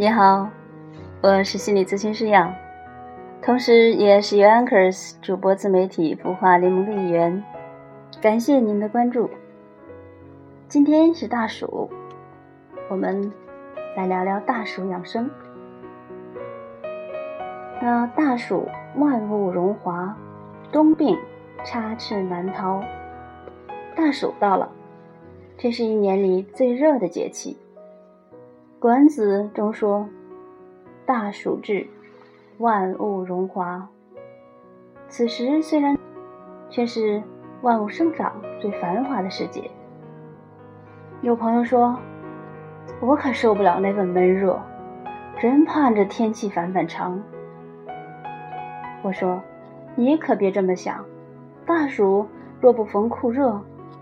你好，我是心理咨询师杨，同时也是 Anchors 主播自媒体孵化联盟的一员。感谢您的关注。今天是大暑，我们来聊聊大暑养生。那大暑万物荣华，冬病插翅难逃。大暑到了，这是一年里最热的节气。《管子》中说：“大暑至，万物荣华。”此时虽然却是万物生长最繁华的时节。有朋友说：“我可受不了那份闷热，真盼着天气反反常。”我说：“你可别这么想，大暑若不逢酷热，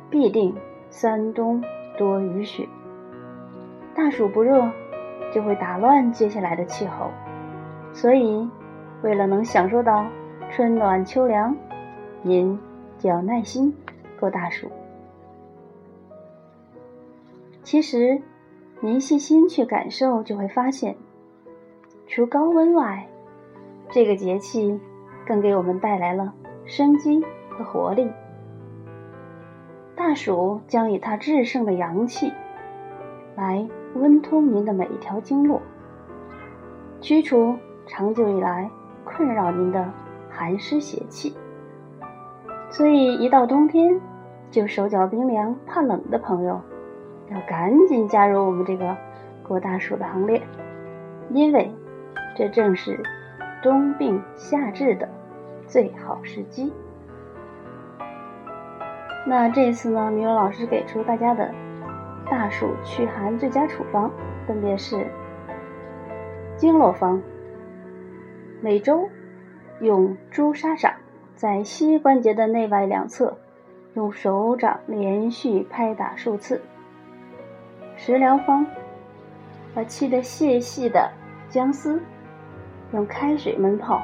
必定三冬多雨雪。”大暑不热，就会打乱接下来的气候，所以，为了能享受到春暖秋凉，您就要耐心过大暑。其实，您细心去感受，就会发现，除高温外，这个节气更给我们带来了生机和活力。大暑将以它制胜的阳气。来温通您的每一条经络，驱除长久以来困扰您的寒湿邪气。所以一到冬天，就手脚冰凉、怕冷的朋友，要赶紧加入我们这个过大暑的行列，因为这正是冬病夏治的最好时机。那这次呢，米老师给出大家的。大暑驱寒最佳处方分别是：经络方，每周用朱砂掌在膝关节的内外两侧用手掌连续拍打数次。食疗方，把沏得细细的姜丝用开水闷泡，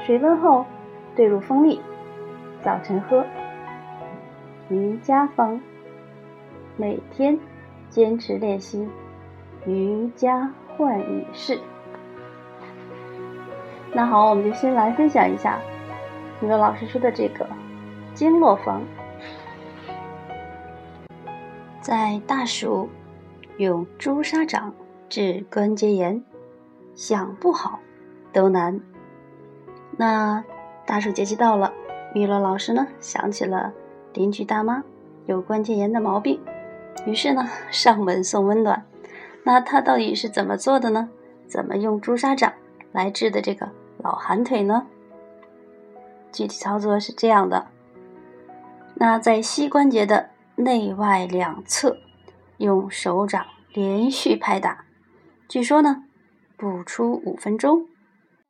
水温后兑入蜂蜜，早晨喝。瑜伽方。每天坚持练习瑜伽换羽式。那好，我们就先来分享一下宇宙老师说的这个经络房。在大暑用朱砂掌治关节炎，想不好都难。那大暑节气到了，米洛老师呢想起了邻居大妈有关节炎的毛病。于是呢，上门送温暖。那他到底是怎么做的呢？怎么用朱砂掌来治的这个老寒腿呢？具体操作是这样的：那在膝关节的内外两侧，用手掌连续拍打。据说呢，不出五分钟，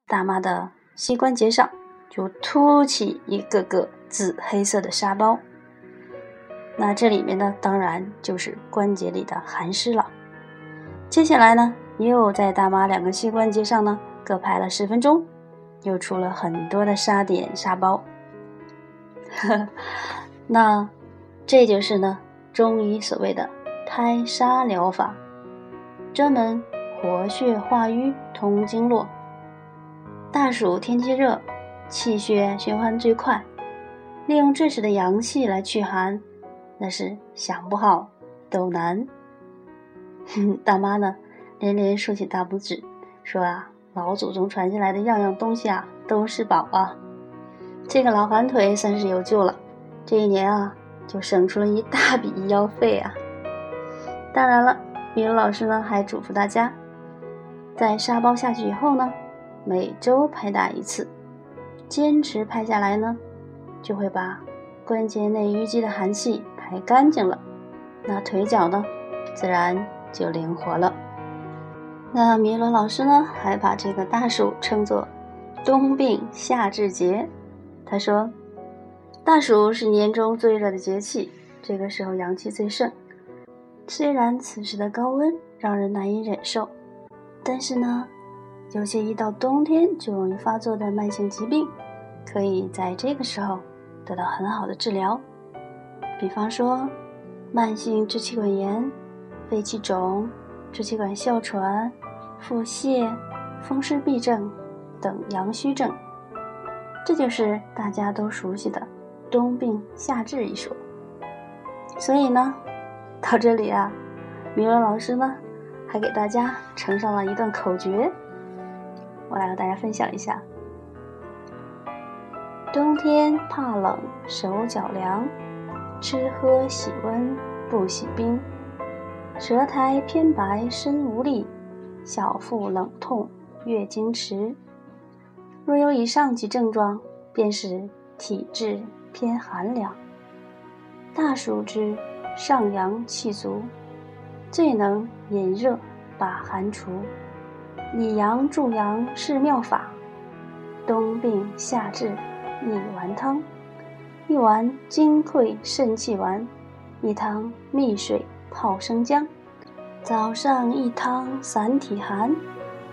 大妈的膝关节上就凸起一个个紫黑色的沙包。那这里面呢，当然就是关节里的寒湿了。接下来呢，又在大妈两个膝关节上呢，各拍了十分钟，又出了很多的沙点沙包。那这就是呢，中医所谓的拍沙疗法，专门活血化瘀、通经络。大暑天气热，气血循环最快，利用这时的阳气来驱寒。那是想不好都难。大妈呢，连连竖起大拇指，说啊，老祖宗传下来的样样东西啊，都是宝啊。这个老寒腿算是有救了，这一年啊，就省出了一大笔医药费啊。当然了，米露老师呢，还嘱咐大家，在沙包下去以后呢，每周拍打一次，坚持拍下来呢，就会把关节内淤积的寒气。还干净了，那腿脚呢，自然就灵活了。那米罗老师呢，还把这个大暑称作“冬病夏治节”。他说，大暑是年中最热的节气，这个时候阳气最盛。虽然此时的高温让人难以忍受，但是呢，有些一到冬天就容易发作的慢性疾病，可以在这个时候得到很好的治疗。比方说，慢性支气管炎、肺气肿、支气管哮喘、腹泻、风湿痹症等阳虚症。这就是大家都熟悉的“冬病夏治”一说。所以呢，到这里啊，米伦老师呢还给大家呈上了一段口诀，我来和大家分享一下。冬天怕冷，手脚凉，吃喝喜温不喜冰。舌苔偏白身无力，小腹冷痛月经迟。若有以上几症状，便是体质偏寒凉。大暑之上阳气足，最能引热把寒除，以阳助阳是妙法。冬病夏治。一丸汤，一丸金匮肾气丸，一汤蜜水泡生姜。早上一汤散体寒，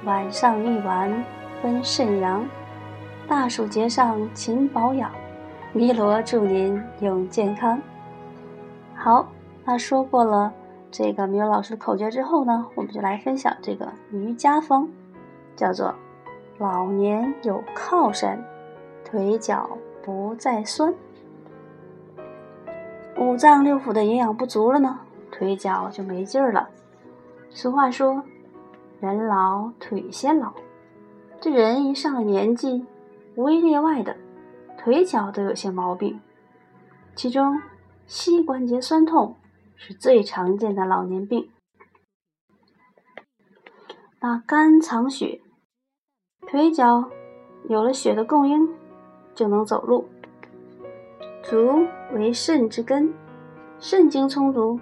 晚上一丸温肾阳。大暑节上勤保养，弥罗祝您永健康。好，那说过了这个弥罗老师的口诀之后呢，我们就来分享这个瑜伽方，叫做老年有靠山。腿脚不再酸，五脏六腑的营养不足了呢，腿脚就没劲儿了。俗话说：“人老腿先老。”这人一上了年纪，无一例外的，腿脚都有些毛病。其中，膝关节酸痛是最常见的老年病。那肝藏血，腿脚有了血的供应。就能走路。足为肾之根，肾精充足，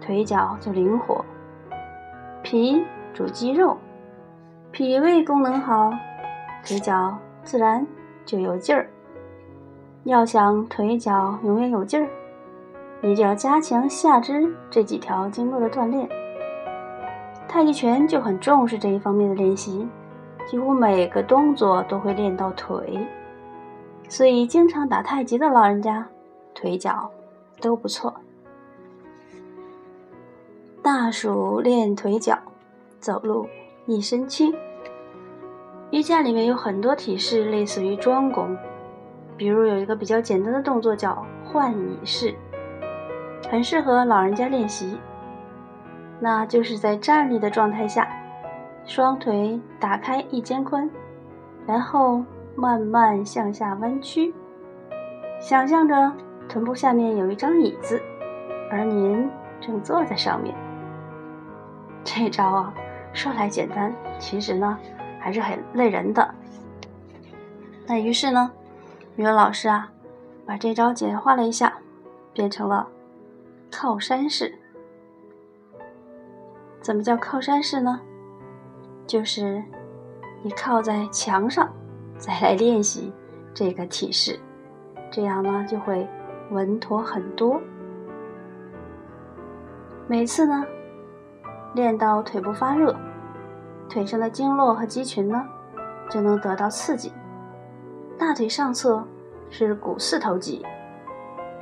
腿脚就灵活。脾主肌肉，脾胃功能好，腿脚自然就有劲儿。要想腿脚永远有劲儿，你就要加强下肢这几条经络的锻炼。太极拳就很重视这一方面的练习，几乎每个动作都会练到腿。所以，经常打太极的老人家，腿脚都不错。大暑练腿脚，走路一身轻。瑜伽里面有很多体式类似于桩功，比如有一个比较简单的动作叫换椅式，很适合老人家练习。那就是在站立的状态下，双腿打开一肩宽，然后。慢慢向下弯曲，想象着臀部下面有一张椅子，而您正坐在上面。这招啊，说来简单，其实呢还是很累人的。那于是呢，语文老师啊，把这招简化了一下，变成了靠山式。怎么叫靠山式呢？就是你靠在墙上。再来练习这个体式，这样呢就会稳妥很多。每次呢练到腿部发热，腿上的经络和肌群呢就能得到刺激。大腿上侧是股四头肌，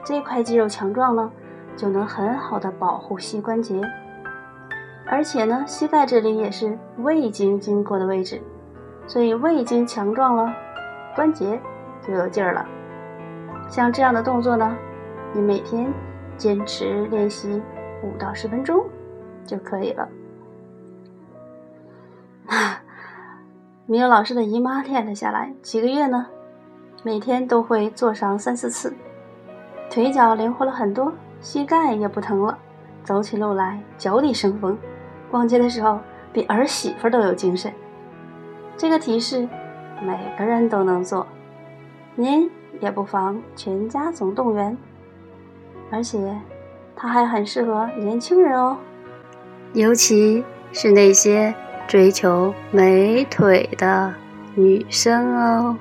这块肌肉强壮呢，就能很好的保护膝关节。而且呢，膝盖这里也是胃经经过的位置。所以胃经强壮了，关节就有劲儿了。像这样的动作呢，你每天坚持练习五到十分钟就可以了。啊，米老师的姨妈练了下来几个月呢，每天都会做上三四次，腿脚灵活了很多，膝盖也不疼了，走起路来脚底生风，逛街的时候比儿媳妇都有精神。这个提示，每个人都能做，您也不妨全家总动员。而且，它还很适合年轻人哦，尤其是那些追求美腿的女生哦。